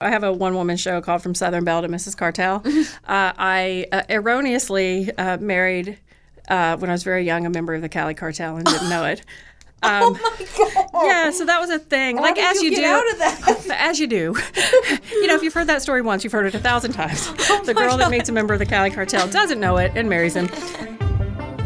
I have a one woman show called From Southern Belle to Mrs. Cartel. uh, I uh, erroneously uh, married, uh, when I was very young, a member of the Cali Cartel and didn't know it. Um, oh my god! Yeah, so that was a thing. How like as you you, do, out of that? as you do. you know, if you've heard that story once, you've heard it a thousand times. Oh the girl that meets a member of the Cali Cartel doesn't know it and marries him.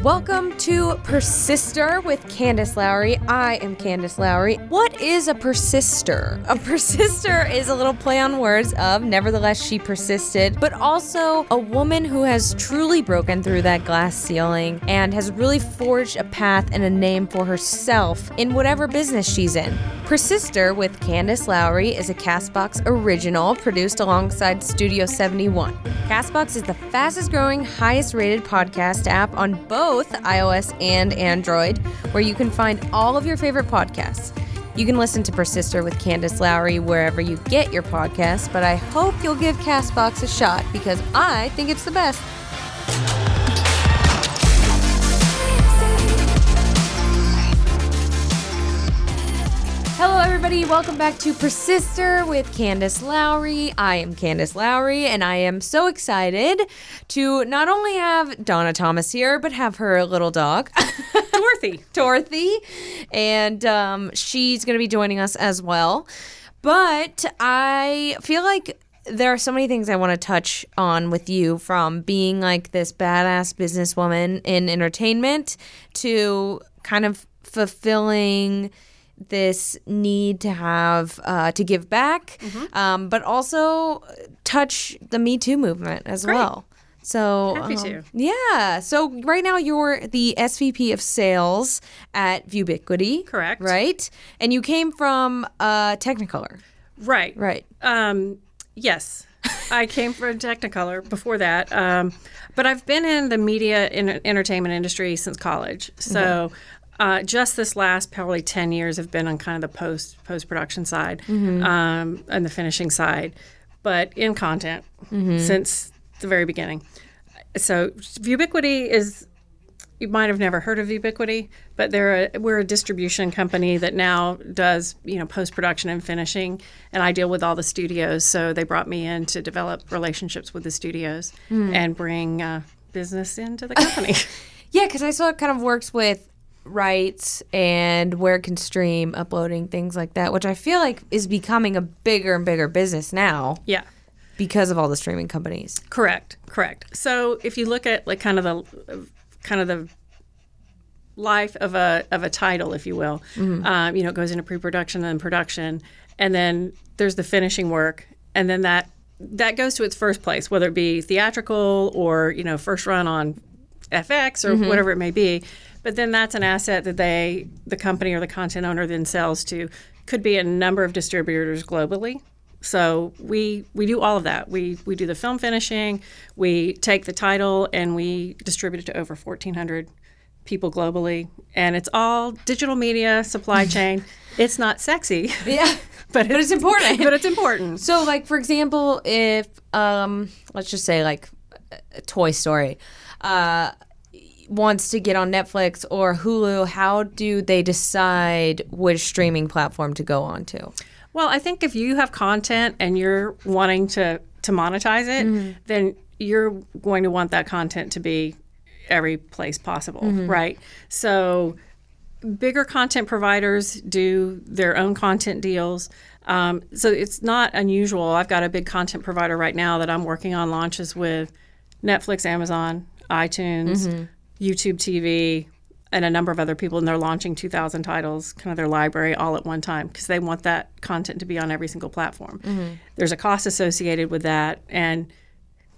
Welcome to Persister with Candace Lowry. I am Candace Lowry. What is a persister? A persister is a little play on words of nevertheless she persisted, but also a woman who has truly broken through that glass ceiling and has really forged a path and a name for herself in whatever business she's in. Persister with Candace Lowry is a Castbox original produced alongside Studio 71. Castbox is the fastest growing, highest rated podcast app on both iOS and Android, where you can find all of your favorite podcasts. You can listen to Persister with Candace Lowry wherever you get your podcasts, but I hope you'll give Castbox a shot because I think it's the best. Everybody. Welcome back to Persister with Candace Lowry. I am Candace Lowry, and I am so excited to not only have Donna Thomas here, but have her little dog, Dorothy. Dorothy, and um, she's going to be joining us as well. But I feel like there are so many things I want to touch on with you from being like this badass businesswoman in entertainment to kind of fulfilling this need to have uh, to give back, um, but also touch the Me Too movement as well. So Happy um, to. yeah. So right now you're the SVP of sales at Vubiquity. Correct. Right, and you came from uh, Technicolor. Right. Right. Um, yes, I came from Technicolor before that, um, but I've been in the media and entertainment industry since college. So. Uh, just this last probably 10 years have been on kind of the post post production side um, and the finishing side, but in content since the very beginning. So Vubiquity is you might have never heard of Vubiquity, but they're a, we're a distribution company that now does you know post production and finishing, and I deal with all the studios. So they brought me in to develop relationships with the studios and bring uh, business into the company. Yeah, because I saw it kind of works with rights and where it can stream, uploading things like that, which I feel like is becoming a bigger and bigger business now yeah, because of all the streaming companies. correct, correct. So if you look at like kind of the kind of the life of a of a title, if you will, um, you know, it goes into pre-production and production, and then there's the finishing work, and then that that goes to its first place, whether it be theatrical or you know first run on FX or whatever it may be. But then that's an asset that they, the company or the content owner, then sells to. Could be a number of distributors globally. So we we do all of that. We we do the film finishing. We take the title and we distribute it to over 1,400 people globally, and it's all digital media supply chain. it's not sexy, Yeah, but but it's important. but it's important. So, like for example, if um, let's just say like a Toy Story uh, wants to get on Netflix or Hulu, how do they decide which streaming platform to go on to? Well, I think if you have content and you're wanting to to monetize it, mm-hmm. then you're going to want that content to be every place possible, mm-hmm. right? So bigger content providers do their own content deals. Um, so it's not unusual. I've got a big content provider right now that I'm working on launches with Netflix, Amazon, iTunes, mm-hmm. YouTube TV, and a number of other people, and they're launching 2,000 titles, kind of their library, all at one time because they want that content to be on every single platform. There's a cost associated with that, and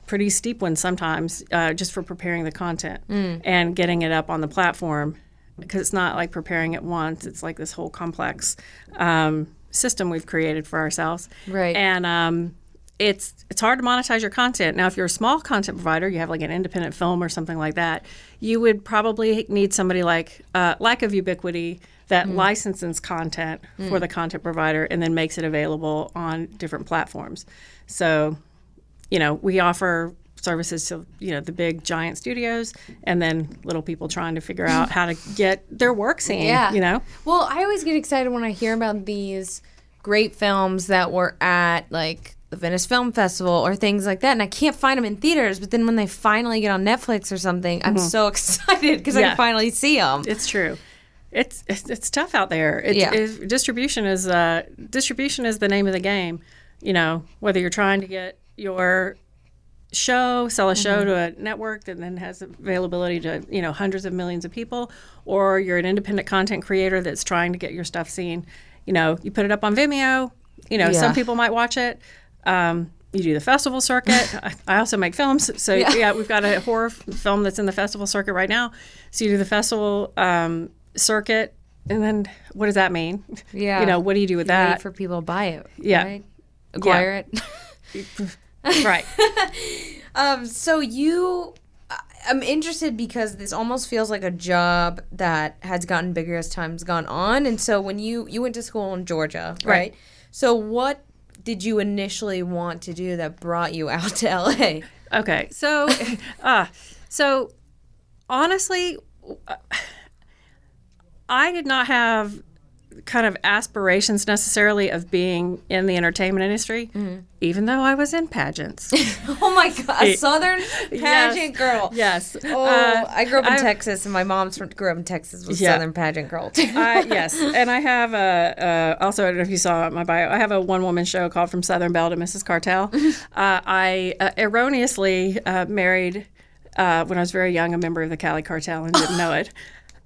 pretty steep one sometimes, uh, just for preparing the content and getting it up on the platform because it's not like preparing it once. It's like this whole complex um, system we've created for ourselves. Right. And um, it's it's hard to monetize your content. Now, if you're a small content provider, you have like an independent film or something like that, you would probably need somebody like uh, like a Vubiquity that licenses content for the content provider and then makes it available on different platforms. So, you know, we offer services to you know the big giant studios and then little people trying to figure out how to get their work seen Yeah. you know Well, I always get excited when I hear about these great films that were at like the Venice Film Festival or things like that, and I can't find them in theaters. But then when they finally get on Netflix or something, I'm so excited because I can finally see them. It's true. It's it's, it's tough out there. It, Yeah. it- distribution is uh, distribution is the name of the game. You know, whether you're trying to get your show, sell a show to a network that then has availability to you know hundreds of millions of people, or you're an independent content creator that's trying to get your stuff seen. You know, you put it up on Vimeo. You know, Yeah. some people might watch it. Um, you do the festival circuit. I, also make films, so yeah. we've got a horror film that's in the festival circuit right now. So you do the festival um, circuit, and then what does that mean? Yeah. you know, what do you do with Wait that? for people to buy it. Yeah. right? acquire it. right. Um, so you, I'm interested because this almost feels like a job that has gotten bigger as time's gone on. And so when you you went to school in Georgia, right? Right. So what did you initially want to do that brought you out to LA? Okay. So, uh, so honestly, uh, I did not have kind of aspirations necessarily of being in the entertainment industry, even though I was in pageants. Oh my god, a southern pageant girl. yes. Oh, Uh, I grew up in I've- Texas, and my mom's from grew up in Texas was a Yeah. southern pageant girl too. uh, yes, and I have a, uh, also I don't know if you saw my bio. I have a one woman show called From Southern Belle to Mrs. Cartel. uh, I uh, erroneously uh, married uh, when I was very young a member of the Cali Cartel and didn't know it.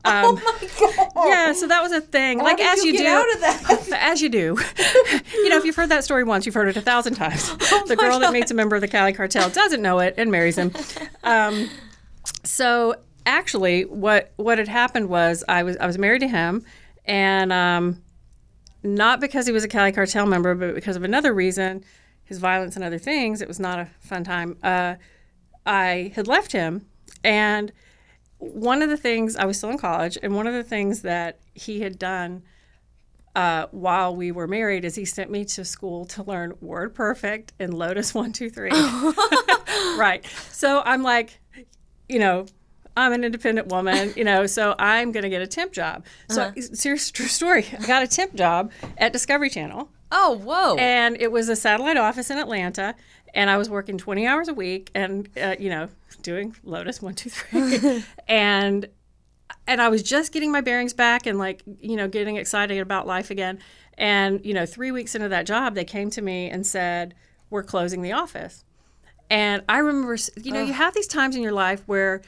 Um, oh my god. yeah, so that was a thing. like did as you you, do, out of that? as you do. you know, if you've heard that story once, you've heard it a thousand times. Oh the girl that meets a member of the Cali Cartel doesn't know it and marries him. Um, so actually, what what had happened was I was I was married to him, and um, not because he was a Cali Cartel member, but because of another reason, his violence and other things. It was not a fun time. Uh, I had left him, and one of the things I was still in college, and one of the things that he had done uh, while we were married is he sent me to school to learn Word Perfect and Lotus One Two Three. right. So I'm like, you know, I'm an independent woman, you know, so I'm going to get a temp job. So serious true story. I got a temp job at Discovery Channel Oh whoa. and it was a satellite office in Atlanta, and I was working 20 hours a week, and uh, you know, doing Lotus one, two, three, and and I was just getting my bearings back and like you know getting excited about life again, and you know, three weeks into that job, they came to me and said, "We're closing the office," and I remember, you know, you have these times in your life where.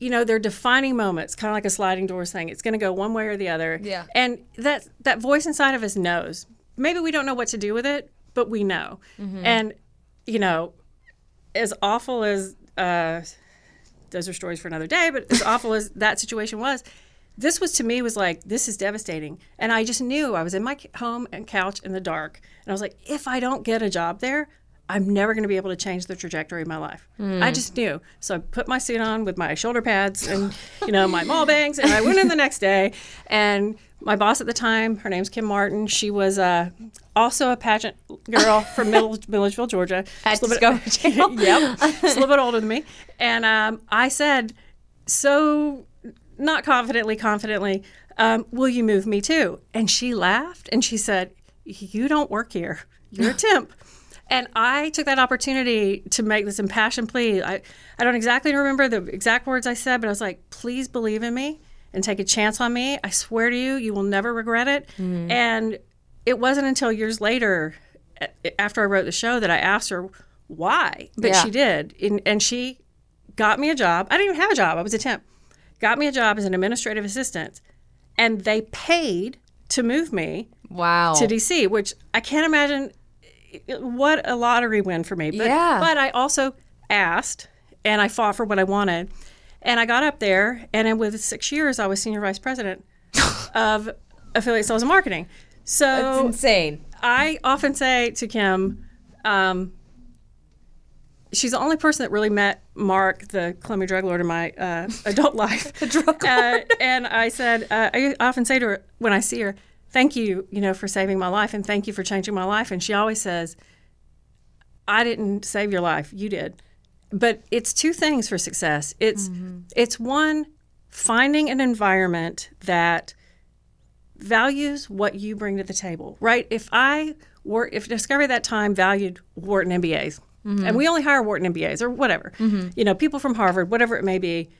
You know, they're defining moments, kind of like a sliding doors thing. It's going to go one way or the other. Yeah. And that that voice inside of us knows. Maybe we don't know what to do with it, but we know. And you know, as awful as uh, those are stories for another day, but as awful as that situation was, this was to me was like this is devastating. And I just knew I was in my home and couch in the dark, and I was like, if I don't get a job there. I'm never going to be able to change the trajectory of my life. I just knew. So I put my suit on with my shoulder pads and, you know, my mall bangs, and I went in the next day. And my boss at the time, her name's Kim Martin. She was uh, also a pageant girl from Middle, Milledgeville, Georgia. At little bit- Channel. yep, just a little bit older than me. And um, I said, so not confidently, confidently, um, will you move me too? And she laughed and she said, you don't work here. You're a temp. And I took that opportunity to make this impassioned plea. I, I don't exactly remember the exact words I said, but I was like, please believe in me and take a chance on me. I swear to you, you will never regret it. Mm. And it wasn't until years later, after I wrote the show, that I asked her why. But Yeah. she did. And, and she got me a job. I didn't even have a job, I was a temp. Got me a job as an administrative assistant. And they paid to move me wow. to DC, which I can't imagine what a lottery win for me. But, Yeah. but I also asked and I fought for what I wanted. And I got up there, and in with six years, I was senior vice president of affiliate sales and marketing. That's So insane. I often say to Kim, um, she's the only person that really met Mark, the Colombia drug lord, in my uh, adult life. the drug Uh, and I said, uh, I often say to her when I see her, "Thank you, you know, for saving my life, and thank you for changing my life." And she always says, "I didn't save your life, you did." But it's two things for success. It's mm-hmm. it's one finding an environment that values what you bring to the table, right? If I were if Discovery at that time valued Wharton MBAs, mm-hmm. and we only hire Wharton MBAs or whatever, mm-hmm. you know, people from Harvard, whatever it may be,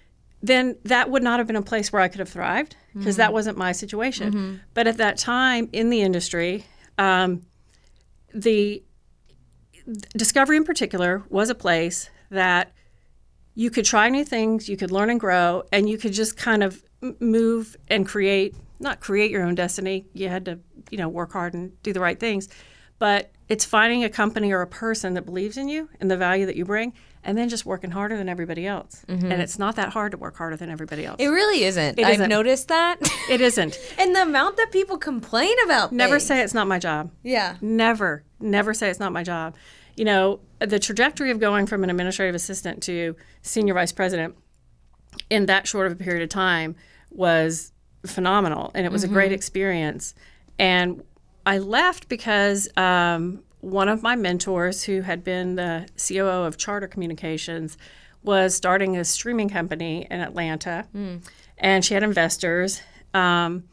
then that would not have been a place where I could have thrived because that wasn't my situation. But at that time in the industry, um, the Discovery in particular was a place that you could try new things, you could learn and grow, and you could just kind of move and create, not create your own destiny. You had to, you know, work hard and do the right things. But it's finding a company or a person that believes in you and the value that you bring, and then just working harder than everybody else. Mm-hmm. And it's not that hard to work harder than everybody else. It really isn't. It I've isn't. noticed that. it isn't. and the amount that people complain about Never things. say it's not my job. Yeah. Never, never say it's not my job. You know, the trajectory of going from an administrative assistant to senior vice president in that short of a period of time was phenomenal and it was a great experience. And I left because um, one of my mentors, who had been the COO of Charter Communications, was starting a streaming company in Atlanta, and she had investors. Um,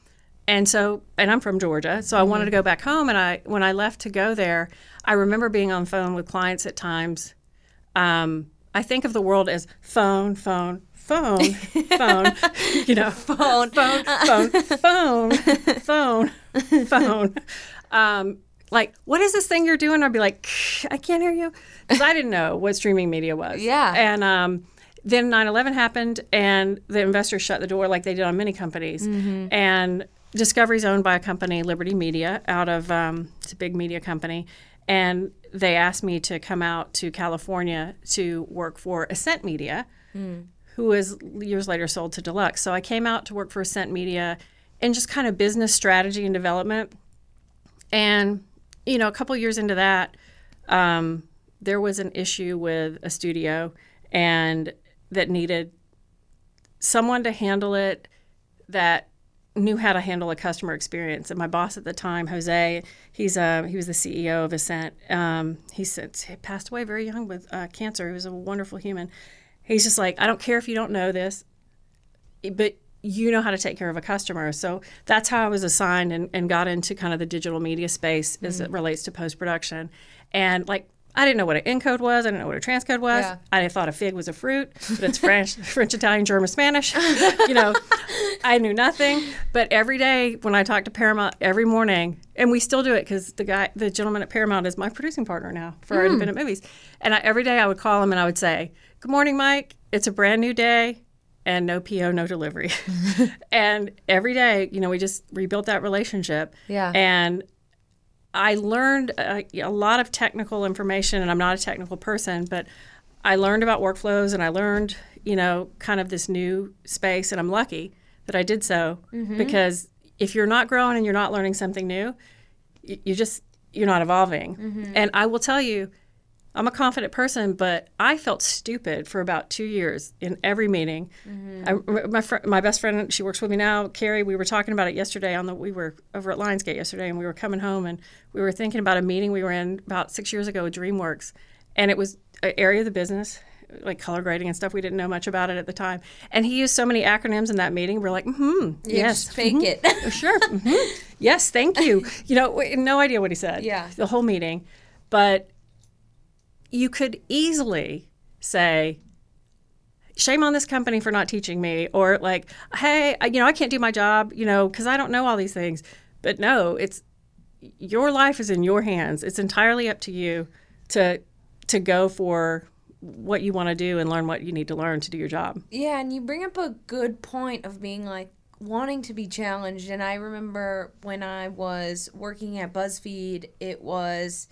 and so, and I'm from Georgia, so I wanted to go back home. And I, when I left to go there, I remember being on phone with clients at times. Um, I think of the world as phone, phone, phone, phone, you know, phone, phone, phone, phone, phone, phone. Um, like, what is this thing you're doing? I'd be like, I can't hear you, because I didn't know what streaming media was. Yeah. And um, then 9/11 happened, and the investors shut the door, like they did on many companies. And Discovery's owned by a company, Liberty Media, out of um, it's a big media company, and they asked me to come out to California to work for Ascent Media, who was years later sold to Deluxe. So I came out to work for Ascent Media in just kind of business strategy and development. And you know, a couple years into that, um, there was an issue with a studio, and that needed someone to handle it that knew how to handle a customer experience. And my boss at the time, Jose, he's uh, he was the CEO of Ascent. Um, he said he passed away very young with uh, cancer. He was a wonderful human. He's just like, I don't care if you don't know this, but you know how to take care of a customer. So that's how I was assigned and, and got into kind of the digital media space as it relates to post production. And like, I didn't know what an encode was. I didn't know what a transcode was. Yeah. I thought a fig was a fruit, but it's French, French, Italian, German, Spanish. you know, I knew nothing. But every day when I talked to Paramount, every morning, and we still do it because the guy, the gentleman at Paramount, is my producing partner now for our independent movies. And I, every day I would call him and I would say, "Good morning, Mike. It's a brand new day." And no PO, no delivery. and every day, you know, we just rebuilt that relationship. Yeah. And I learned a, a lot of technical information, and I'm not a technical person, but I learned about workflows and I learned, you know, kind of this new space, and I'm lucky that I did so mm-hmm. because if you're not growing and you're not learning something new, y- you just you're not evolving. Mm-hmm. And I will tell you, I'm a confident person, but I felt stupid for about two years in every meeting. I, my fr- my best friend, she works with me now, Carrie. We were talking about it yesterday. On the we were over at Lionsgate yesterday, and we were coming home, and we were thinking about a meeting we were in about six years ago with DreamWorks, and it was an area of the business. Like color grading and stuff, we didn't know much about it at the time. And he used so many acronyms in that meeting. We're like, hmm, yes, fake it. Oh, sure. mhm. Yes, thank you. You know, no idea what he said. Yeah. The whole meeting. But you could easily say, shame on this company for not teaching me, or like, hey, you know, I can't do my job, you know, because I don't know all these things. But no, it's your life is in your hands. It's entirely up to you to to go for what you want to do and learn what you need to learn to do your job. Yeah, and you bring up a good point of being like wanting to be challenged. And I remember when I was working at BuzzFeed, it was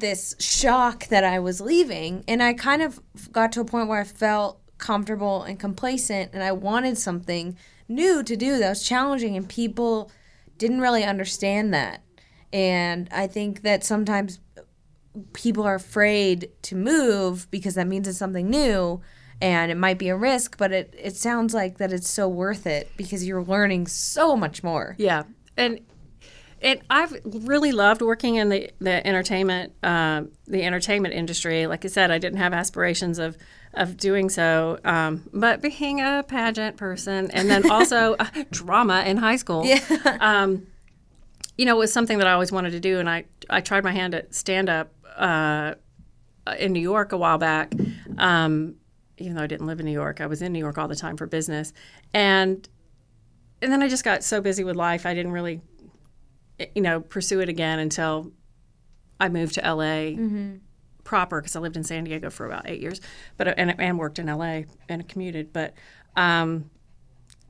this shock that I was leaving. And I kind of got to a point where I felt comfortable and complacent, and I wanted something new to do that was challenging, and people didn't really understand that. And I think that sometimes people are afraid to move because that means it's something new and it might be a risk, but it, it sounds like that it's so worth it because you're learning so much more. Yeah, and and I've really loved working in the the entertainment um, the entertainment industry. Like I said, I didn't have aspirations of of doing so, um, but being a pageant person and then also uh, drama in high school. Yeah. Um, you know, it was something that I always wanted to do, and I I tried my hand at stand up uh, in New York a while back. Um, even though I didn't live in New York, I was in New York all the time for business, and and then I just got so busy with life, I didn't really, you know, pursue it again until I moved to LA Mm-hmm. proper because I lived in San Diego for about eight years, but and, and worked in LA and commuted. But um,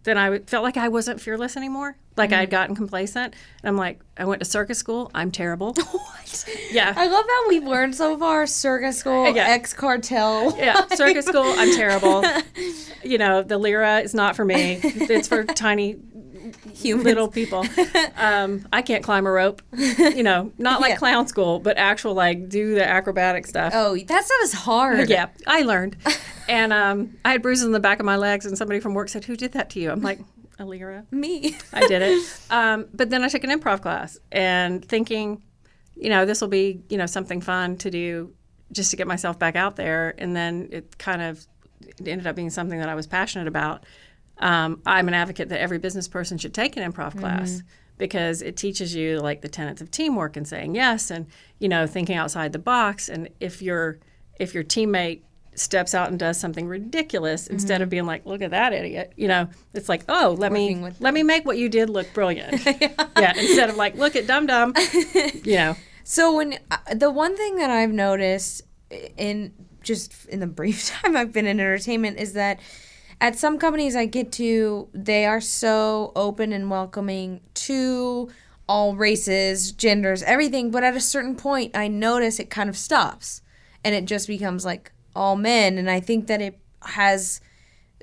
then I felt like I wasn't fearless anymore. Like I had gotten complacent, and I'm like, I went to circus school. I'm terrible. What? Yeah. I love how we've learned so far circus school, Yeah. ex cartel. yeah, circus school. I'm terrible. You know, the lyra is not for me. It's for tiny Humans. little people. Um, I can't climb a rope. You know, not like Yeah. clown school, but actual like do the acrobatic stuff. Oh, that stuff is hard. Yeah, I learned. and um, I had bruises in the back of my legs, and somebody from work said, "Who did that to you?" I'm like, "Alira, Me. I did it." Um, but then I took an improv class, and thinking, you know, this will be you know something fun to do, just to get myself back out there. And then it kind of ended up being something that I was passionate about. Um, I'm an advocate that every business person should take an improv class because it teaches you like the tenets of teamwork and saying yes and you know thinking outside the box. And if your if your teammate steps out and does something ridiculous instead of being like look at that idiot you know it's like oh let Working me let me make what you did look brilliant. Yeah. Instead of like look at dum dum you know. So when uh, the one thing that I've noticed in just in the brief time I've been in entertainment is that at some companies I get to, they are so open and welcoming to all races, genders, everything. But at a certain point, I notice it kind of stops, and it just becomes like all men. And I think that it has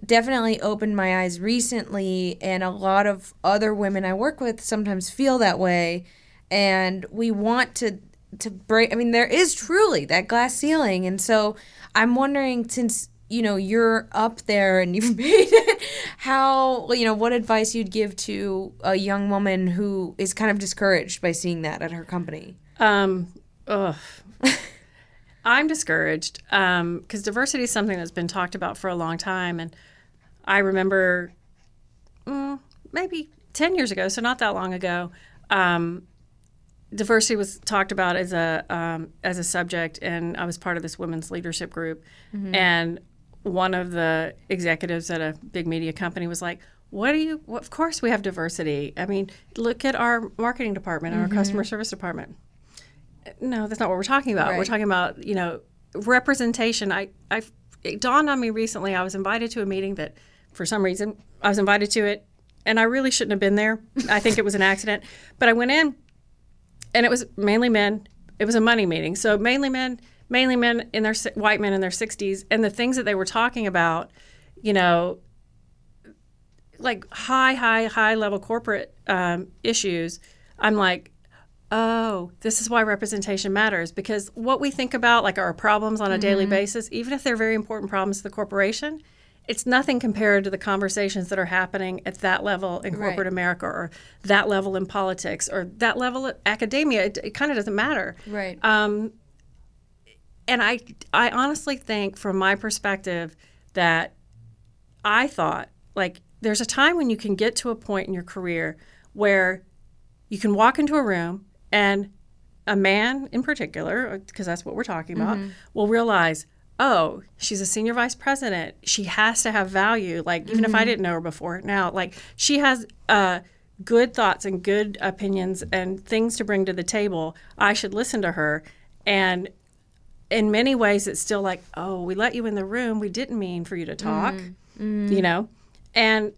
definitely opened my eyes recently and a lot of other women I work with sometimes feel that way and we want to to break I mean there is truly that glass ceiling and so I'm wondering since you know you're up there and you've made it how you know what advice you'd give to a young woman who is kind of discouraged by seeing that at her company Um, ugh. I'm discouraged because diversity is something that's been talked about for a long time. And I remember mm, maybe 10 years ago, so not that long ago, um, diversity was talked about as a, um, as a subject. And I was part of this women's leadership group. And one of the executives at a big media company was like, what do you, well, of course we have diversity. I mean, look at our marketing department, our mm-hmm. customer service department no, that's not what we're talking about. We're talking about, you know, representation. I, I, it dawned on me recently. I was invited to a meeting that, for some reason, I was invited to it, and I really shouldn't have been there. I think it was an accident, but I went in, and it was mainly men. It was a money meeting, so mainly men, mainly men in their white men in their sixties, and the things that they were talking about, you know, like high, high, high level corporate um, issues. I'm like, oh, this is why representation matters because what we think about, like our problems on a daily basis, even if they're very important problems to the corporation, it's nothing compared to the conversations that are happening at that level in corporate Right. America or that level in politics or that level at academia. It, it kind of doesn't matter. right Um, and I, I honestly think, from my perspective, that I thought like there's a time when you can get to a point in your career where you can walk into a room and a man in particular, uh, because that's what we're talking about, mm-hmm. will realize, oh, she's a senior vice president. She has to have value. Like even if I mm-hmm. didn't know her before, now like she has uh, good thoughts and good opinions and things to bring to the table. I should listen to her. And in many ways, it's still like, oh, we let you in the room. We didn't mean for you to talk, you know, and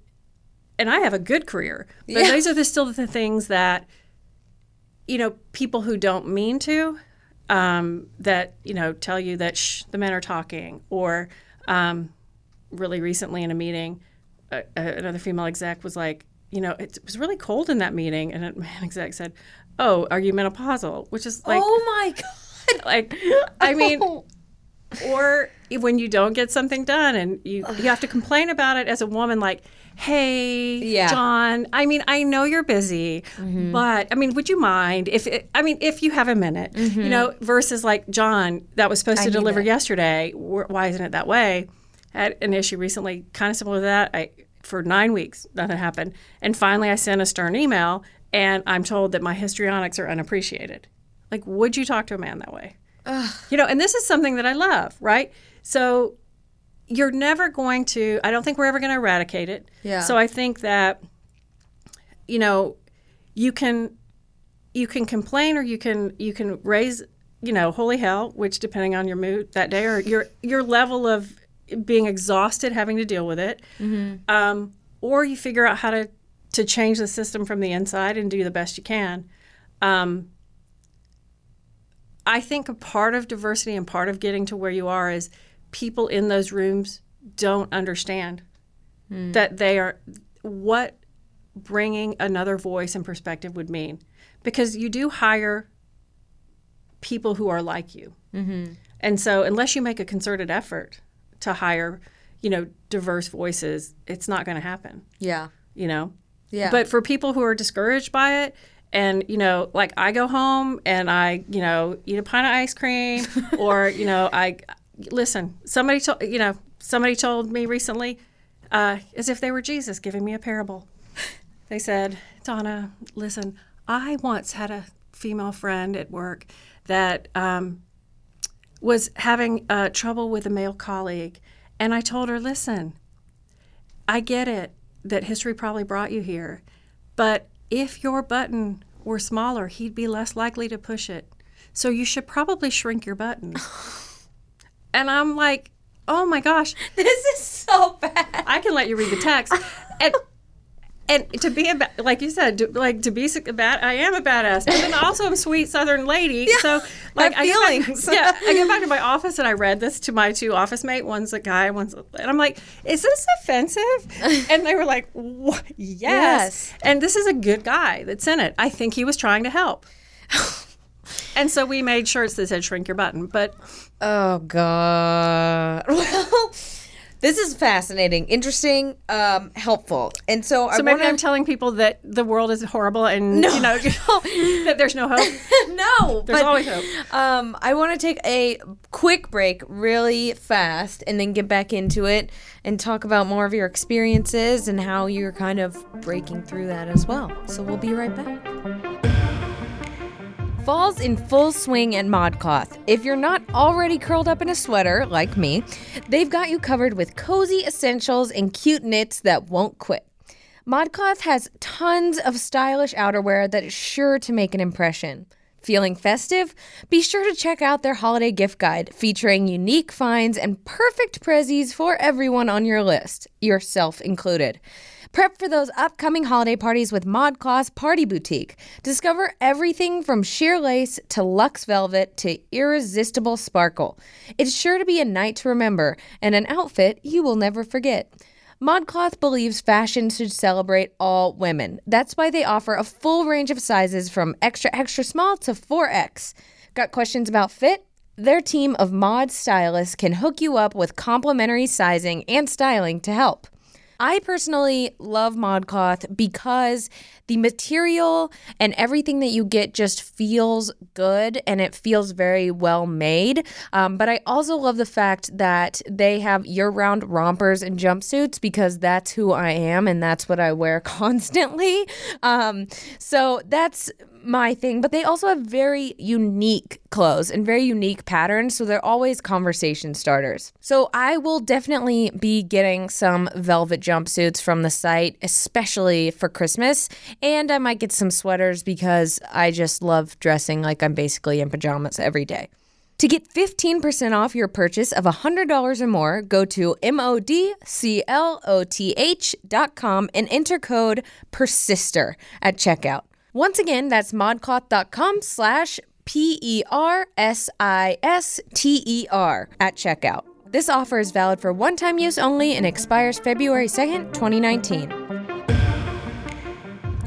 and I have a good career, but Yeah. those are the, still the things that you know people who don't mean to um, that you know tell you that shh, the men are talking. Or um, really recently in a meeting uh, another female exec was like you know it was really cold in that meeting. And a man exec said oh are you menopausal? Which is like oh my god like i mean or when you don't get something done and you you have to complain about it as a woman like hey Yeah. john i mean i know you're busy but i mean would you mind if it, i mean if you have a minute you know versus like john that was supposed to need deliver yesterday why isn't it that way? Had an issue recently kind of similar to that i for nine weeks nothing happened. And finally i sent a stern email and I'm told that my histrionics are unappreciated. Like, would you talk to a man that way? You know, and this is something that I love, right? So you're never going to, I don't think we're ever going to eradicate it. Yeah. So I think that, you know, you can you can complain or you can you can raise you know holy hell which depending on your mood that day or your your level of being exhausted having to deal with it um, or you figure out how to to change the system from the inside and do the best you can um, i think a part of diversity and part of getting to where you are is people in those rooms don't understand that they are what bringing another voice and perspective would mean because you do hire people who are like you mm-hmm. and so unless you make a concerted effort to hire you know diverse voices it's not going to happen Yeah. you know Yeah. but for people who are discouraged by it and you know like i go home and i you know eat a pint of ice cream or you know i listen somebody told you know somebody told me recently uh, as if they were jesus giving me a parable. They said donna listen i once had a female friend at work that um, was having uh, trouble with a male colleague. And i told her listen I get it that history probably brought you here, but if your button were smaller, he'd be less likely to push it. So you should probably shrink your button. and I'm like, oh my gosh, this is so bad. I can let you read the text. And and to be a like you said, to, like to be a bad, I am a badass, but then also I'm a sweet Southern lady. Yeah, so like I get back- feelings. yeah, I get back to my office and I read this to my two office mate. One's a guy, one's a, and I'm like, is this offensive? And they were like, yes. Yes. And this is a good guy that's in it. I think he was trying to help. and so we made shirts that said "shrink your button," but Oh god. Well, this is fascinating, interesting, um, helpful, and so, I so maybe want I'm telling people that the world is horrible and you know that there's no hope. no, There's but, always hope. Um, I want to take a quick break, really fast, and then get back into it and talk about more of your experiences and how you're kind of breaking through that as well. So we'll be right back. Fall's in full swing at ModCloth. If you're not already curled up in a sweater, like me, they've got you covered with cozy essentials and cute knits that won't quit. ModCloth has tons of stylish outerwear that is sure to make an impression. Feeling festive? Be sure to check out their holiday gift guide featuring unique finds and perfect prezzies for everyone on your list, yourself included. Prep for those upcoming holiday parties with ModCloth's Party Boutique. Discover everything from sheer lace to luxe velvet to irresistible sparkle. It's sure to be a night to remember and an outfit you will never forget. ModCloth believes fashion should celebrate all women. That's why they offer a full range of sizes from extra extra small to 4X. Got questions about fit? Their team of mod stylists can hook you up with complimentary sizing and styling to help. I personally love ModCloth because the material and everything that you get just feels good and it feels very well made. Um, but I also love the fact that they have year round rompers and jumpsuits because that's who I am and that's what I wear constantly. Um, so that's my thing, but they also have very unique clothes and very unique patterns, so they're always conversation starters. So I will definitely be getting some velvet jumpsuits from the site, especially for Christmas, and I might get some sweaters because I just love dressing like I'm basically in pajamas every day. To get 15% off your purchase of $100 or more, go to modcloth.com and enter code PERSISTER at checkout. Once again, that's modcloth.com slash P-E-R-S-I-S-T-E-R at checkout. This offer is valid for one-time use only and expires February 2nd, 2019.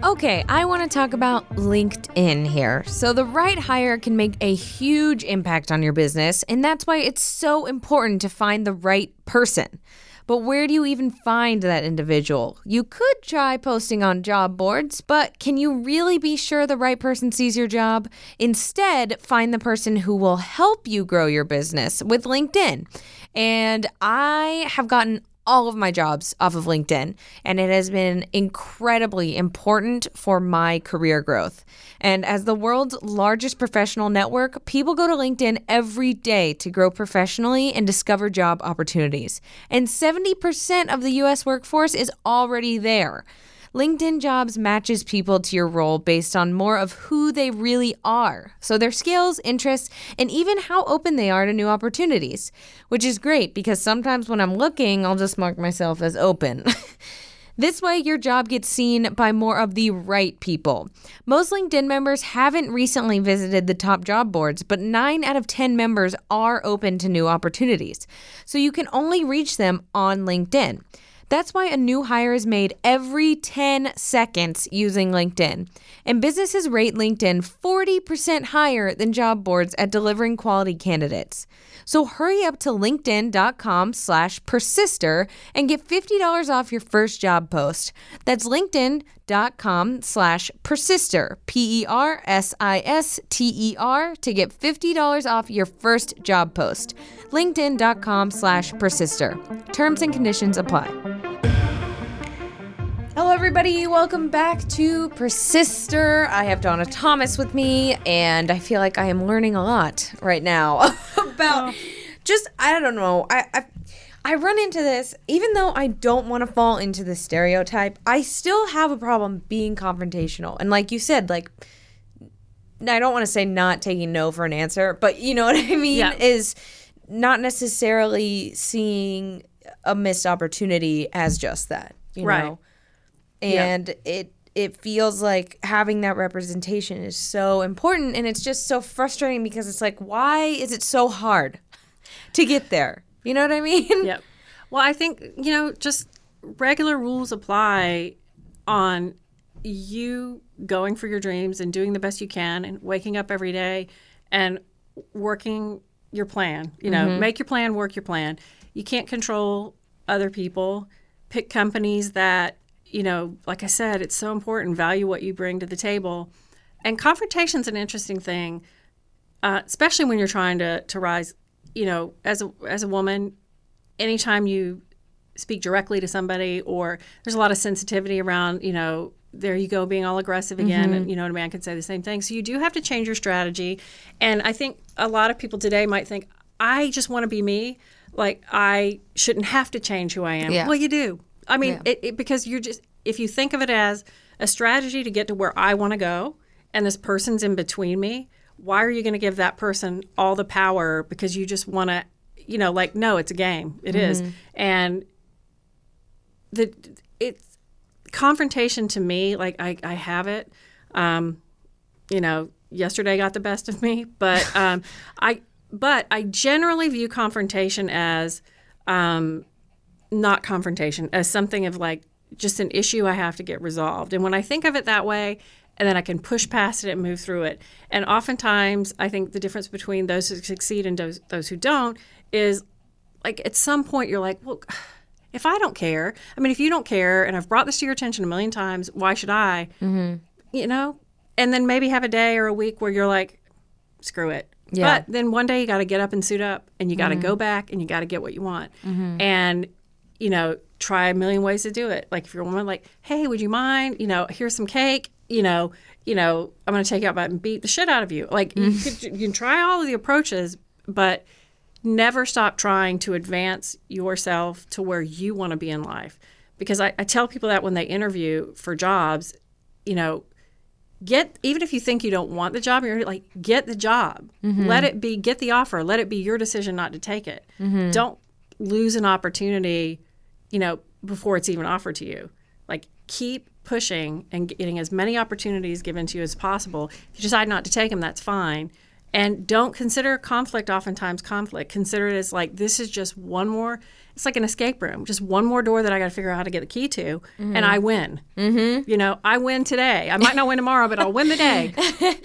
Okay, I want to talk about LinkedIn here. So, the right hire can make a huge impact on your business, and that's why it's so important to find the right person. But where do you even find that individual? You could try posting on job boards, but can you really be sure the right person sees your job? Instead, find the person who will help you grow your business with LinkedIn. And I have gotten all of my jobs off of LinkedIn, and it has been incredibly important for my career growth. And as the world's largest professional network, people go to LinkedIn every day to grow professionally and discover job opportunities. And 70% of the US workforce is already there. LinkedIn Jobs matches people to your role based on more of who they really are. So their skills, interests, and even how open they are to new opportunities, which is great because sometimes when I'm looking, I'll just mark myself as open. This way, your job gets seen by more of the right people. Most LinkedIn members haven't recently visited the top job boards, but 9 out of 10 members are open to new opportunities. So you can only reach them on LinkedIn. That's why a new hire is made every 10 seconds using LinkedIn. And businesses rate LinkedIn 40% higher than job boards at delivering quality candidates. So hurry up to linkedin.com slash persister and get $50 off your first job post. That's linkedin.com slash persister, P-E-R-S-I-S-T-E-R to get $50 off your first job post. linkedin.com slash persister. Terms and conditions apply. Hello, everybody. Welcome back to Persister. I have Donna Thomas with me, and I feel like I am learning a lot right now about oh. just I don't know. I, I I run into this even though I don't want to fall into the stereotype. I still have a problem being confrontational, and like you said, like I don't want to say not taking no for an answer, but you know what I mean Yeah. is not necessarily seeing a missed opportunity as just that. You Right. know and it it feels like having that representation is so important and it's just so frustrating because it's like why is it so hard to get there you know what i mean Yep. Well, I think, you know, just regular rules apply on you going for your dreams and doing the best you can and waking up every day and working your plan. You know, make your plan, work your plan. You can't control other people. Pick companies that, you know, like I said, it's so important. Value what you bring to the table. And confrontation's an interesting thing, uh, especially when you're trying to, to rise. You know, as a as a woman, anytime you speak directly to somebody or there's a lot of sensitivity around you know there you go being all aggressive again and you know a man can say the same thing. So you do have to change your strategy. And i think a lot of people today might think i just want to be me. Like i shouldn't have to change who i am. Yeah. well you do. I mean Yeah. it, it, because you're just if you think of it as a strategy to get to where i want to go and this person's in between me why are you going to give that person all the power because you just want to you know like no it's a game. It is, and the it's confrontation to me like i, I have it. Um, you know yesterday got the best of me but um, i but i generally view confrontation as um, not confrontation as something of like just an issue i have to get resolved. And when i think of it that way and then i can push past it and move through it. And oftentimes i think the difference between those who succeed and those, those who don't is like at some point you're like well if i don't care i mean if you don't care and i've brought this to your attention a million times why should i? Mm-hmm. You know? And then maybe have a day or a week where you're like screw it. Yeah. but then one day you got to get up and suit up and you got to mm-hmm. go back and you got to get what you want. Mm-hmm. And you know try a million ways to do it. Like if you're a woman like hey would you mind? You know here's some cake you know you know i'm going to take you out and beat the shit out of you. Like you, mm. could, you can try all of the approaches but never stop trying to advance yourself to where you want to be in life. Because I, I tell people that when they interview for jobs you know get even if you think you don't want the job you're like get the job. Mm-hmm. Let it be get the offer. Let it be your decision not to take it. Mm-hmm. Don't lose an opportunity you know before it's even offered to you. Like keep pushing and getting as many opportunities given to you as possible. If you decide not to take them that's fine. And don't consider conflict oftentimes conflict. Consider it as like this is just one more it's like an escape room just one more door that i got to figure out how to get the key to and i win. Mm-hmm. you know i win today. I might not win tomorrow but i'll win the day.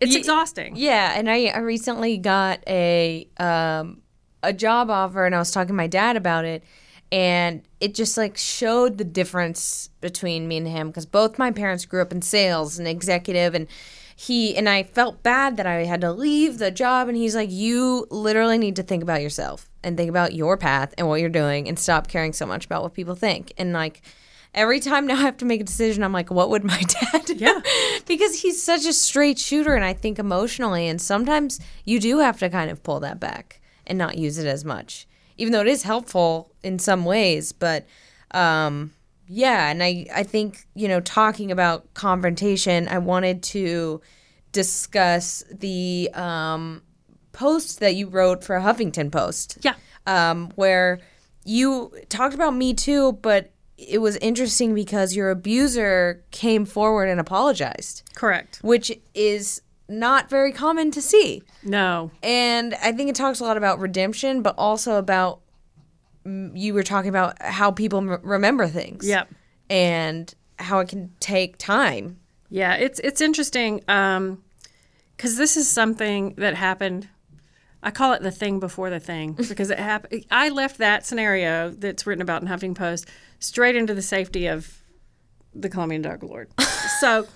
It's exhausting. Yeah, and I, I recently got a um, a job offer, and I was talking to my dad about it, and it just like showed the difference between me and him because both my parents grew up in sales and executive, and he and I felt bad that I had to leave the job and he's like you literally need to think about yourself and think about your path and what you're doing and stop caring so much about what people think. And like every time now I have to make a decision I'm like what would my dad do? Yeah. because he's such a straight shooter and I think emotionally and sometimes you do have to kind of pull that back and not use it as much. Even though it is helpful in some ways, but um yeah, and I I think, you know, talking about confrontation, I wanted to discuss the um post that you wrote for a Huffington Post. Yeah. Um where you talked about me too, but it was interesting because your abuser came forward and apologized, Correct. which is not very common to see. No. And I think it talks a lot about redemption, but also about mm, you were talking about how people m- remember things. Yep. And how it can take time. Yeah, it's it's interesting um, because this is something that happened. I call it the thing before the thing because it happened. I left that scenario that's written about in Huffington Post straight into the safety of the Colombian Dark Lord. so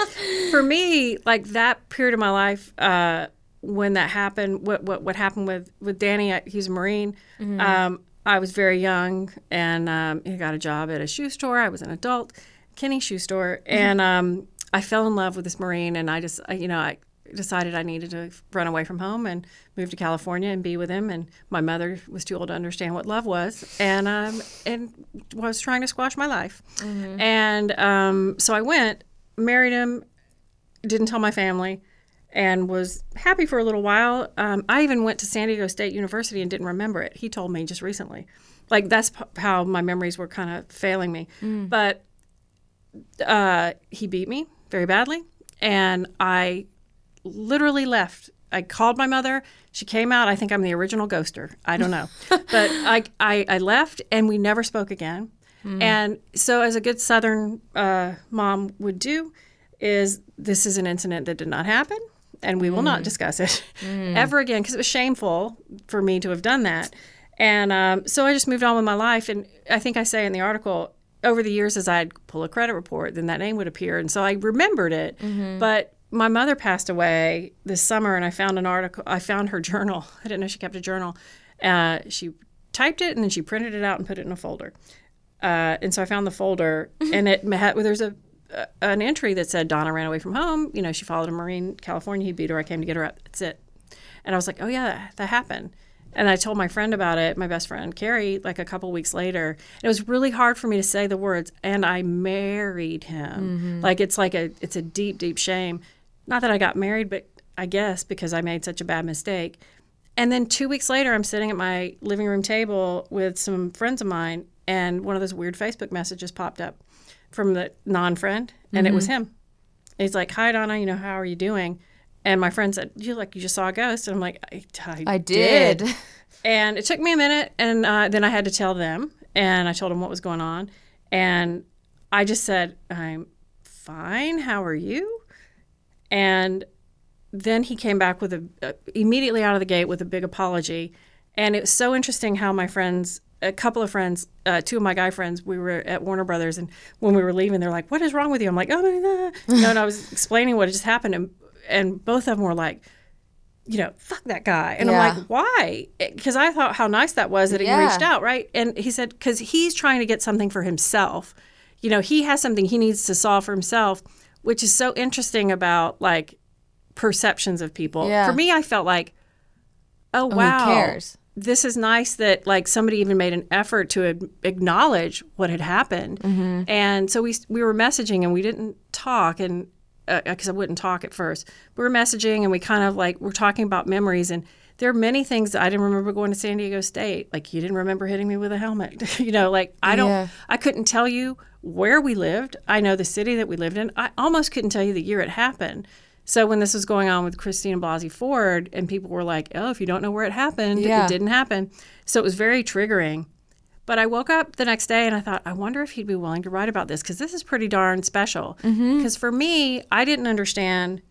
for me, like that period of my life, uh, when that happened, what what what happened with with Danny? He's a Marine. Um, I was very young, and um, he got a job at a shoe store. I was an adult, Kinney shoe store, and um, I fell in love with this Marine, and I just, I, you know, I decided I needed to run away from home and move to California and be with him. And my mother was too old to understand what love was, and um, and was trying to squash my life. And um, so I went, married him, didn't tell my family, and was happy for a little while. Um, I even went to San Diego State University and didn't remember it. He told me just recently. Like that's p- how my memories were kind of failing me. But uh, he beat me very badly, and I literally left. I called my mother. She came out. I think I'm the original ghoster. I don't know, but I, I I left, and we never spoke again. And so, as a good Southern uh, mom would do, is this is an incident that did not happen, and we will not discuss it ever again because it was shameful for me to have done that. And um, so I just moved on with my life. And I think I say in the article, over the years, as I'd pull a credit report, then that name would appear. And so I remembered it. But my mother passed away this summer, and I found an article. I found her journal. I didn't know she kept a journal. Uh, she typed it and then she printed it out and put it in a folder. Uh, and so I found the folder, and it had, there's a an entry that said Donna ran away from home. You know, she followed a Marine California. He beat her. I came to get her up. That's it. And I was like, oh yeah, that, that happened. And I told my friend about it, my best friend Carrie, like a couple weeks later. And it was really hard for me to say the words. And I married him. Like it's like a it's a deep, deep shame. Not that I got married, but I guess because I made such a bad mistake. And then two weeks later, I'm sitting at my living room table with some friends of mine, and one of those weird Facebook messages popped up from the non-friend, and it was him. He's like, "Hi, Donna. You know, how are you doing?" And my friend said, "You like you just saw a ghost?" And I'm like, "I, I, I did. And it took me a minute, and uh, then I had to tell them, and I told them what was going on, and I just said, "I'm fine. How are you?" And then he came back with a uh, immediately out of the gate with a big apology, and it was so interesting how my friends, a couple of friends, uh, two of my guy friends, we were at Warner Brothers, and when we were leaving, they're like, "What is wrong with you?" I'm like, "Oh no!" god," you know, and I was explaining what had just happened, and and both of them were like, you know, fuck that guy. And Yeah. I'm like, why? Because I thought how nice that was that he reached out, right? And he said, because he's trying to get something for himself. You know, he has something he needs to solve for himself, which is so interesting about like perceptions of people. Yeah. For me, I felt like, oh, who wow. cares? This is nice that like somebody even made an effort to ad- acknowledge what had happened, Mm-hmm. and so we we were messaging and we didn't talk and because I wouldn't talk at first. We were messaging and we kind of like we're talking about memories and there are many things that I didn't remember going to San Diego State. Like you didn't remember hitting me with a helmet. you know, like I don't Yeah. I couldn't tell you where we lived. I know the city that we lived in. I almost couldn't tell you the year it happened. So when this was going on with Christina Blasey Ford and people were like, "Oh, if you don't know where it happened, Yeah. it didn't happen." So it was very triggering. But I woke up the next day and I thought, I wonder if he'd be willing to write about this because this is pretty darn special. Mm-hmm. Because for me, I didn't understand.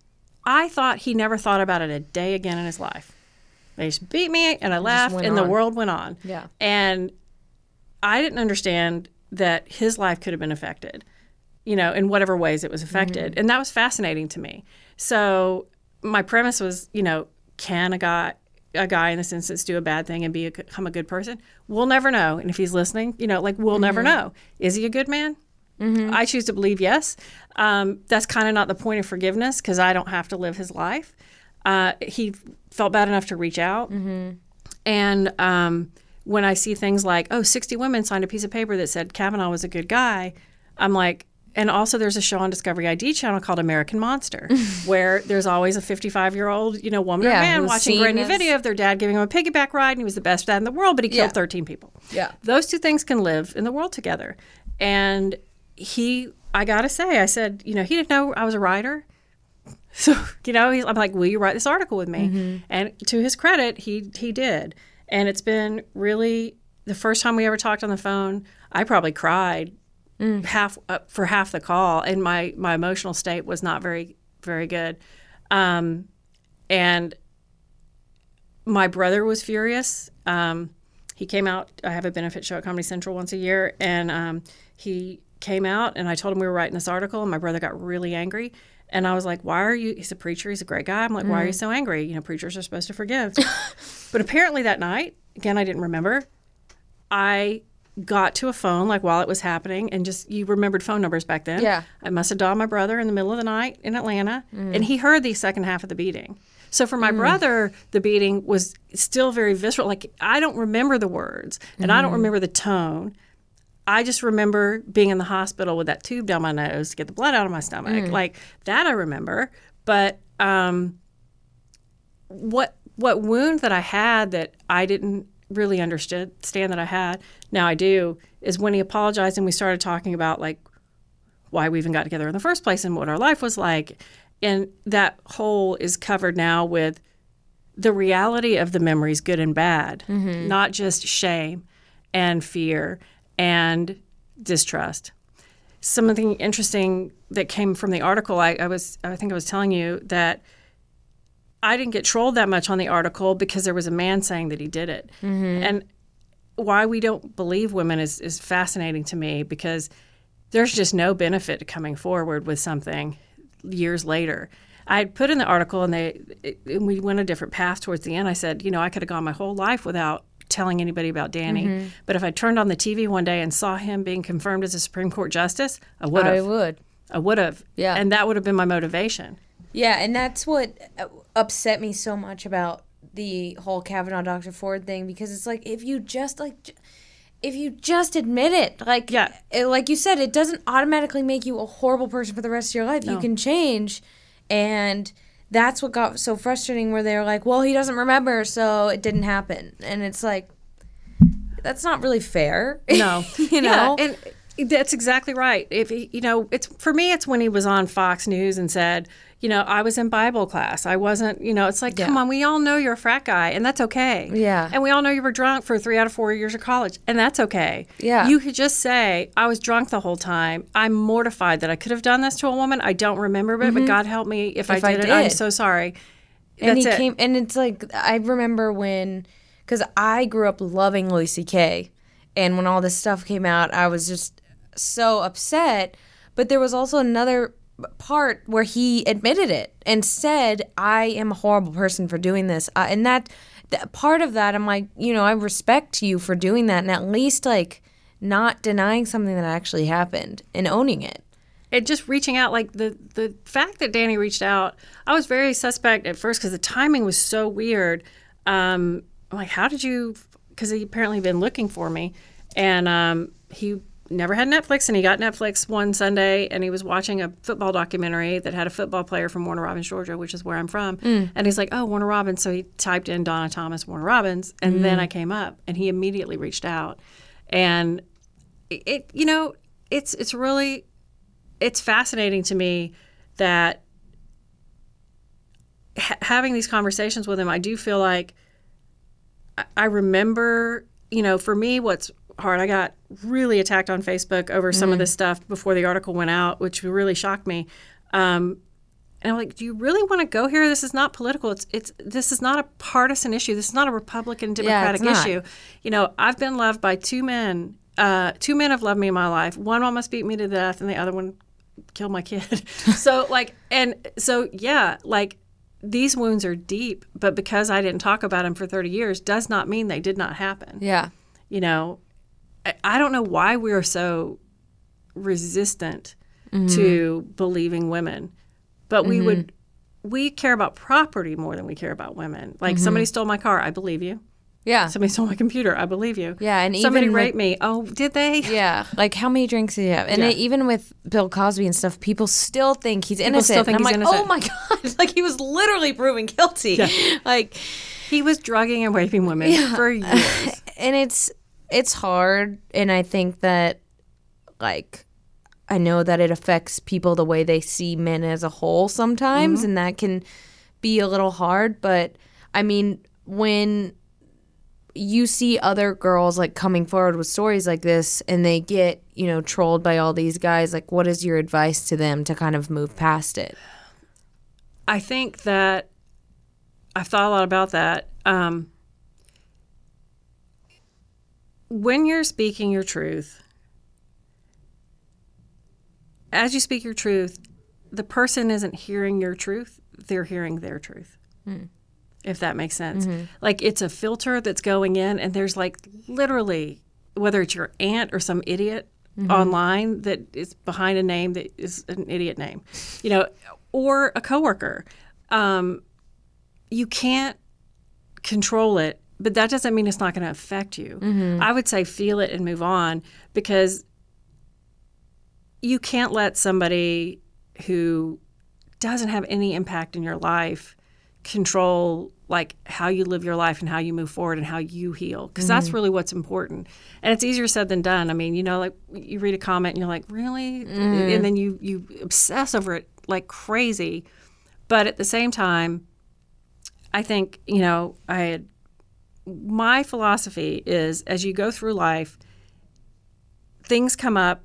I thought he never thought about it a day again in his life. They just beat me and I laughed and the world went on. Yeah. And I didn't understand that his life could have been affected. you know, in whatever ways it was affected. And that was fascinating to me. So my premise was, you know, can a guy a guy in this instance do a bad thing and be a, become a good person? We'll never know. And if he's listening, you know, like we'll never know. Is he a good man? I choose to believe yes. Um, that's kind of not the point of forgiveness because I don't have to live his life. Uh, he felt bad enough to reach out. And um, when I see things like, oh, 60 women signed a piece of paper that said Kavanaugh was a good guy, I'm like, and also there's a show on Discovery ID channel called American Monster, where there's always a 55 year old, you know, woman or man watching a new video of their dad giving him a piggyback ride, and he was the best dad in the world, but he killed Yeah. 13 people. Yeah. Those two things can live in the world together. And he, I gotta say, I said, you know, he didn't know I was a writer. So, you know, he's, I'm like, will you write this article with me? And to his credit, he he did. And it's been really the first time we ever talked on the phone. I probably cried half uh, for half the call, and my my emotional state was not very very good. Um, and my brother was furious. Um, he came out. I have a benefit show at Comedy Central once a year, and um, he came out, and I told him we were writing this article, and my brother got really angry. And I was like, "Why are you?" He's a preacher. He's a great guy. I'm like, "Why are you mm. so angry?" You know, preachers are supposed to forgive. but apparently that night, again, I didn't remember. I got to a phone like while it was happening, and just you remembered phone numbers back then. Yeah. I must have dialed my brother in the middle of the night in Atlanta, mm. and he heard the second half of the beating. So for my mm. brother, the beating was still very visceral. Like I don't remember the words, and I don't remember the tone. I just remember being in the hospital with that tube down my nose to get the blood out of my stomach. Like that, I remember. But um, what what wound that I had that I didn't really understand that I had now I do is when he apologized and we started talking about like why we even got together in the first place and what our life was like and that hole is covered now with the reality of the memories good and bad not just shame and fear and distrust something interesting that came from the article I, I was i think i was telling you that I didn't get trolled that much on the article because there was a man saying that he did it. Mm-hmm. And why we don't believe women is, is fascinating to me because there's just no benefit to coming forward with something years later. I had put in the article and they it, and we went a different path towards the end. I said, you know, I could have gone my whole life without telling anybody about Danny. But if I turned on the TV one day and saw him being confirmed as a Supreme Court justice, I would I have. would. I would have. Yeah. And that would have been my motivation. Yeah, and that's what uh, upset me so much about the whole Kavanaugh Dr. Ford thing because it's like if you just like if you just admit it, like Yeah. it, like you said, it doesn't automatically make you a horrible person for the rest of your life. You can change, and that's what got so frustrating. Where they're like, "Well, he doesn't remember, so it didn't happen," and it's like that's not really fair. No, you know. Yeah, and that's exactly right. If he, you know, it's for me, it's when he was on Fox News and said, you know, I was in Bible class. I wasn't, you know, it's like, come on, we all know you're a frat guy, and that's okay. Yeah. and we all know you were drunk for three out of four years of college, and that's okay. Yeah. you could just say, I was drunk the whole time. I'm mortified that I could have done this to a woman. I don't remember it, but God help me if, Mm-hmm. If I I did it. I'm so sorry. and That's he it. came and it's like i remember when because i grew up loving louis ck and when all this stuff came out i was just so upset but there was also another part where he admitted it and said i am a horrible person for doing this. Uh, and that, that part of that i'm like you know i respect you for doing that and at least like not denying something that actually happened and owning it. And just reaching out like the the fact that danny reached out i was very suspect at first because the timing was so weird. Um i'm like how did you because he apparently been looking for me. And um he never had netflix and he got netflix one sunday and he was watching a football documentary that had a football player from warner robins georgia which is where i'm from. Mm. And he's like oh warner robins. So he typed in donna thomas warner robins and mm. then i came up and he immediately reached out. And it, it you know it's it's really it's fascinating to me that ha- having these conversations with him, I do feel like I, I remember, you know, for me, what's hard, I got really attacked on Facebook over some of this stuff before the article went out, which really shocked me. Um, and I'm like, do you really want to go here? This is not political. It's it's this is not a partisan issue. This is not a Republican Democratic not. issue. You know, I've been loved by two men. Uh, two men have loved me in my life. One almost beat me to death, and the other one killed my kid. so like, and so yeah, like these wounds are deep, but because I didn't talk about them for 30 years does not mean they did not happen. Yeah. You know, I, don't know why we are so resistant mm-hmm. to believing women, but we would, mm-hmm. we care about property more than we care about women. Like mm-hmm. somebody stole my car, I believe you. Yeah. Somebody stole my computer, I believe you. Yeah, and somebody even with- raped me. Oh, did they? Yeah, like how many drinks did you have? And Yeah. it, even with Bill Cosby and stuff, people still think he's innocent. still think and I'm he's like, innocent. oh my god, like he was literally proven guilty. Like, He was drugging and raping women for years. and it's it's hard, and I think that like I know that it affects people the way they see men as a whole sometimes, and that can be a little hard. But I mean, when you see other girls like coming forward with stories like this and they get you know trolled by all these guys like what is your advice to them to kind of move past it I think that I've thought a lot about that. Um, when you're speaking your truth, as you speak your truth, the person isn't hearing your truth, they're hearing their truth. Hmm. If that makes sense. Mm-hmm. Like it's a filter that's going in, and there's like literally, whether it's your aunt or some idiot mm-hmm. online that is behind a name that is an idiot name, you know, or a coworker. Um, you can't control it, but that doesn't mean it's not going to affect you. Mm-hmm. I would say feel it and move on because you can't let somebody who doesn't have any impact in your life control like how you live your life and how you move forward and how you heal because that's mm-hmm. really what's important. And it's easier said than done. I mean you know like you read a comment and you're like really? Mm-hmm. And then you you obsess over it like crazy. But at the same time i think you know i had my philosophy is as you go through life things come up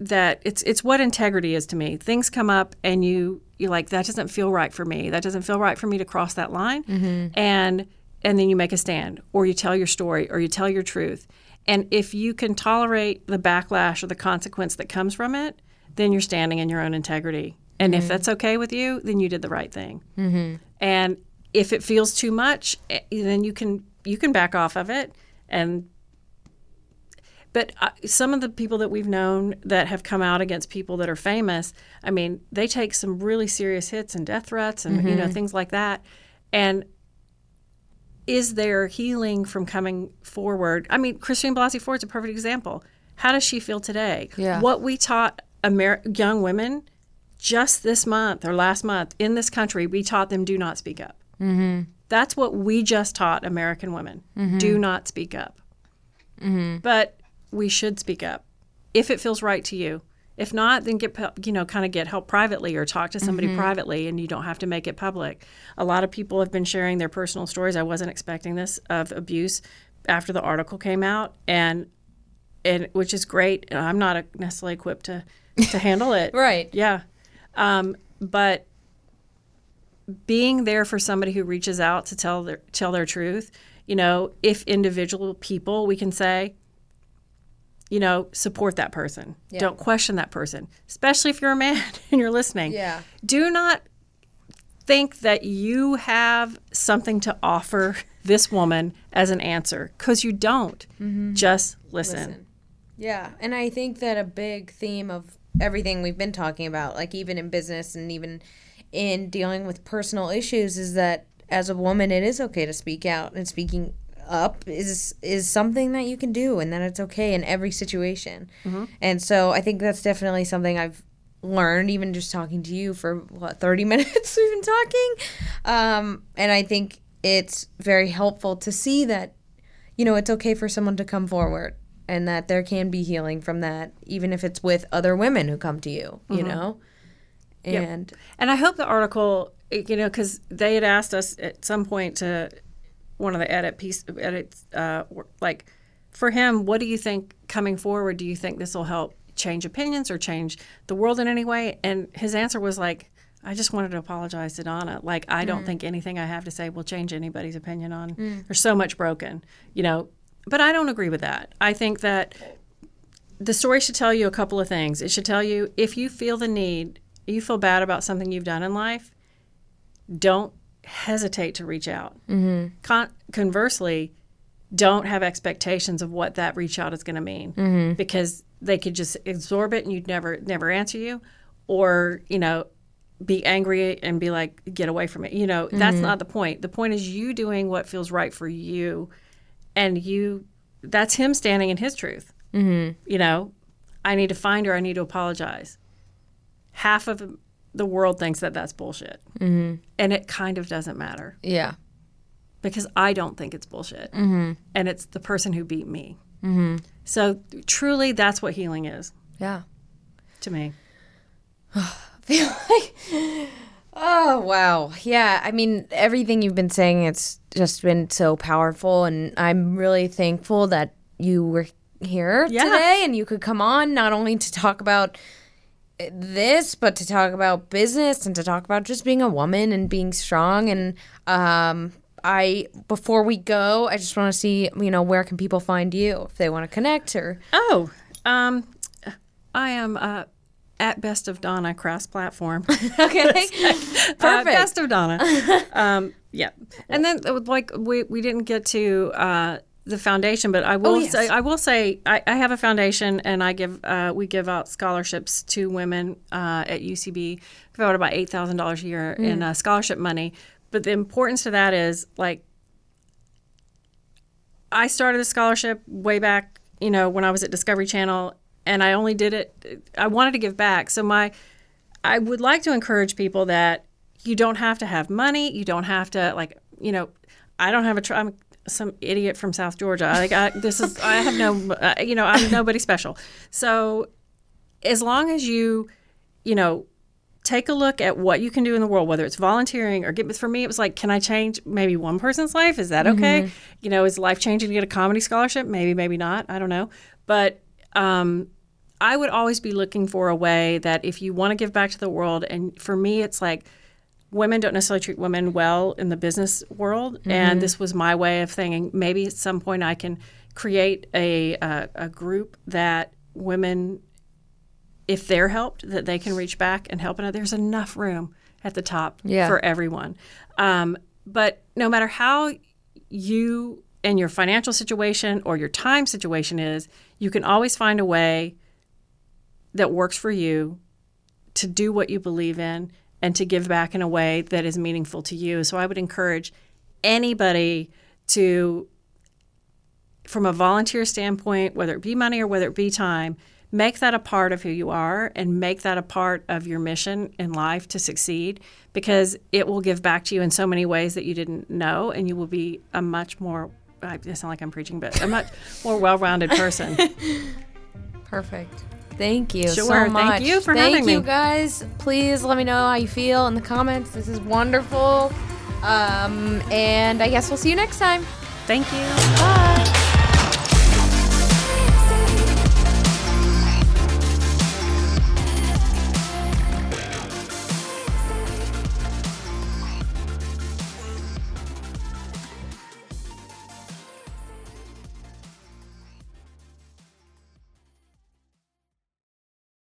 that it's it's what integrity is to me. Things come up and you you like that doesn't feel right for me. That doesn't feel right for me to cross that line. Mm-hmm. And and then you make a stand or you tell your story or you tell your truth. And if you can tolerate the backlash or the consequence that comes from it, then you're standing in your own integrity. And if mm-hmm. that's okay with you, then you did the right thing. Mm-hmm. And if it feels too much, eh, then you can you can back off of it and but uh, some of the people that we've known that have come out against people that are famous, I mean, they take some really serious hits and death threats and you know things like that. And is there healing from coming forward? I mean, Christine Blasey Ford's a perfect example. How does she feel today? Yeah. What we taught Amer- young women just this month or last month in this country, we taught them do not speak up. Mm-hmm. That's what we just taught American women. Do not speak up. But we should speak up if it feels right to you. If not, then get you know kind of get help privately or talk to somebody privately, and you don't have to make it public. A lot of people have been sharing their personal stories. I wasn't expecting this of abuse after the article came out, and and which is great. I'm not necessarily equipped to to handle it. Right. Yeah. Um, but being there for somebody who reaches out to tell their tell their truth, you know, if individual people we can say, you know, support that person. Don't question that person, especially if you're a man and you're listening. Yeah. Do not think that you have something to offer this woman as an answer because you don't. Mm-hmm. Just listen. Yeah, and I think that a big theme of everything we've been talking about, like even in business and even in dealing with personal issues, is that as a woman, it is okay to speak out, and speaking up is is something that you can do, and that it's okay in every situation. And so I think that's definitely something I've learned, even just talking to you for what thirty minutes we've been talking, um, and I think it's very helpful to see that you know, it's okay for someone to come forward and that there can be healing from that, even if it's with other women who come to you, you know? And And I hope the article, you know, because they had asked us at some point to one of the edit piece edits, uh, like for him, what do you think coming forward? Do you think this will help change opinions or change the world in any way? And his answer was like, I just wanted to apologize to Donna. Like, I don't think anything I have to say will change anybody's opinion on. There's so much broken, you know. But I don't agree with that. I think that the story should tell you a couple of things. It should tell you if you feel the need, you feel bad about something you've done in life, don't hesitate to reach out. Mm-hmm. Con- conversely, don't have expectations of what that reach out is going to mean mm-hmm. because they could just absorb it and you'd never never answer you or you know be angry and be like get away from it you know mm-hmm. that's not the point the point is you doing what feels right for you and you that's him standing in his truth mm-hmm. you know i need to find her i need to apologize half of the world thinks that that's bullshit. Mm-hmm. and it kind of doesn't matter. Yeah. Because i don't think it's bullshit. Mm-hmm. and it's the person who beat me. Mm-hmm. so truly that's what healing is. Yeah. To me. I feel like oh wow. Yeah i mean everything you've been saying it's just been so powerful. And i'm really thankful that you were here yeah. today and you could come on not only to talk about this but to talk about business and to talk about just being a woman and being strong and um I before we go, I just want to see, you know, where can people find you if they want to connect or Oh, um I am uh at Best of Donna cross platform. okay, perfect. Uh, Best of Donna. um, yeah, and then uh, like we we didn't get to. Uh, the foundation, but I will oh, yes. say I will say I, I, have a foundation and I give uh, we give out scholarships to women uh, at UCB. Give out about eight thousand dollars a year mm. in uh, scholarship money. But the importance to that is like I started a scholarship way back, you know, when I was at Discovery Channel, and I only did it. I wanted to give back. So my, I would like to encourage people that you don't have to have money. You don't have to like, you know, I don't have a. I'm some idiot from South Georgia. Like I, this is. I have no. Uh, you know, I'm nobody special. So, as long as you, you know, take a look at what you can do in the world, whether it's volunteering or get. For me, it was like, can I change maybe one person's life? Is that okay? Mm-hmm. You know, is life changing to get a comedy scholarship? Maybe, maybe not. I don't know. But um, I would always be looking for a way that if you want to give back to the world, and for me, it's like women don't necessarily treat women well in the business world, mm-hmm. and this was my way of thinking maybe at some point I can create a a, a group that women, if they're helped, that they can reach back and help another. There's enough room at the top yeah. for everyone, um, but no matter how you and your financial situation or your time situation is, you can always find a way that works for you to do what you believe in and to give back in a way that is meaningful to you. So I would encourage anybody to, from a volunteer standpoint, whether it be money or whether it be time, make that a part of who you are and make that a part of your mission in life to succeed because it will give back to you in so many ways that you didn't know and you will be a much more I sound like I'm preaching, but a much more well-rounded person. Perfect. Thank you sure. so much. Thank you for Thank having you me. guys. Please let me know how you feel in the comments. This is wonderful. Um, and I guess we'll see you next time. Thank you. Bye.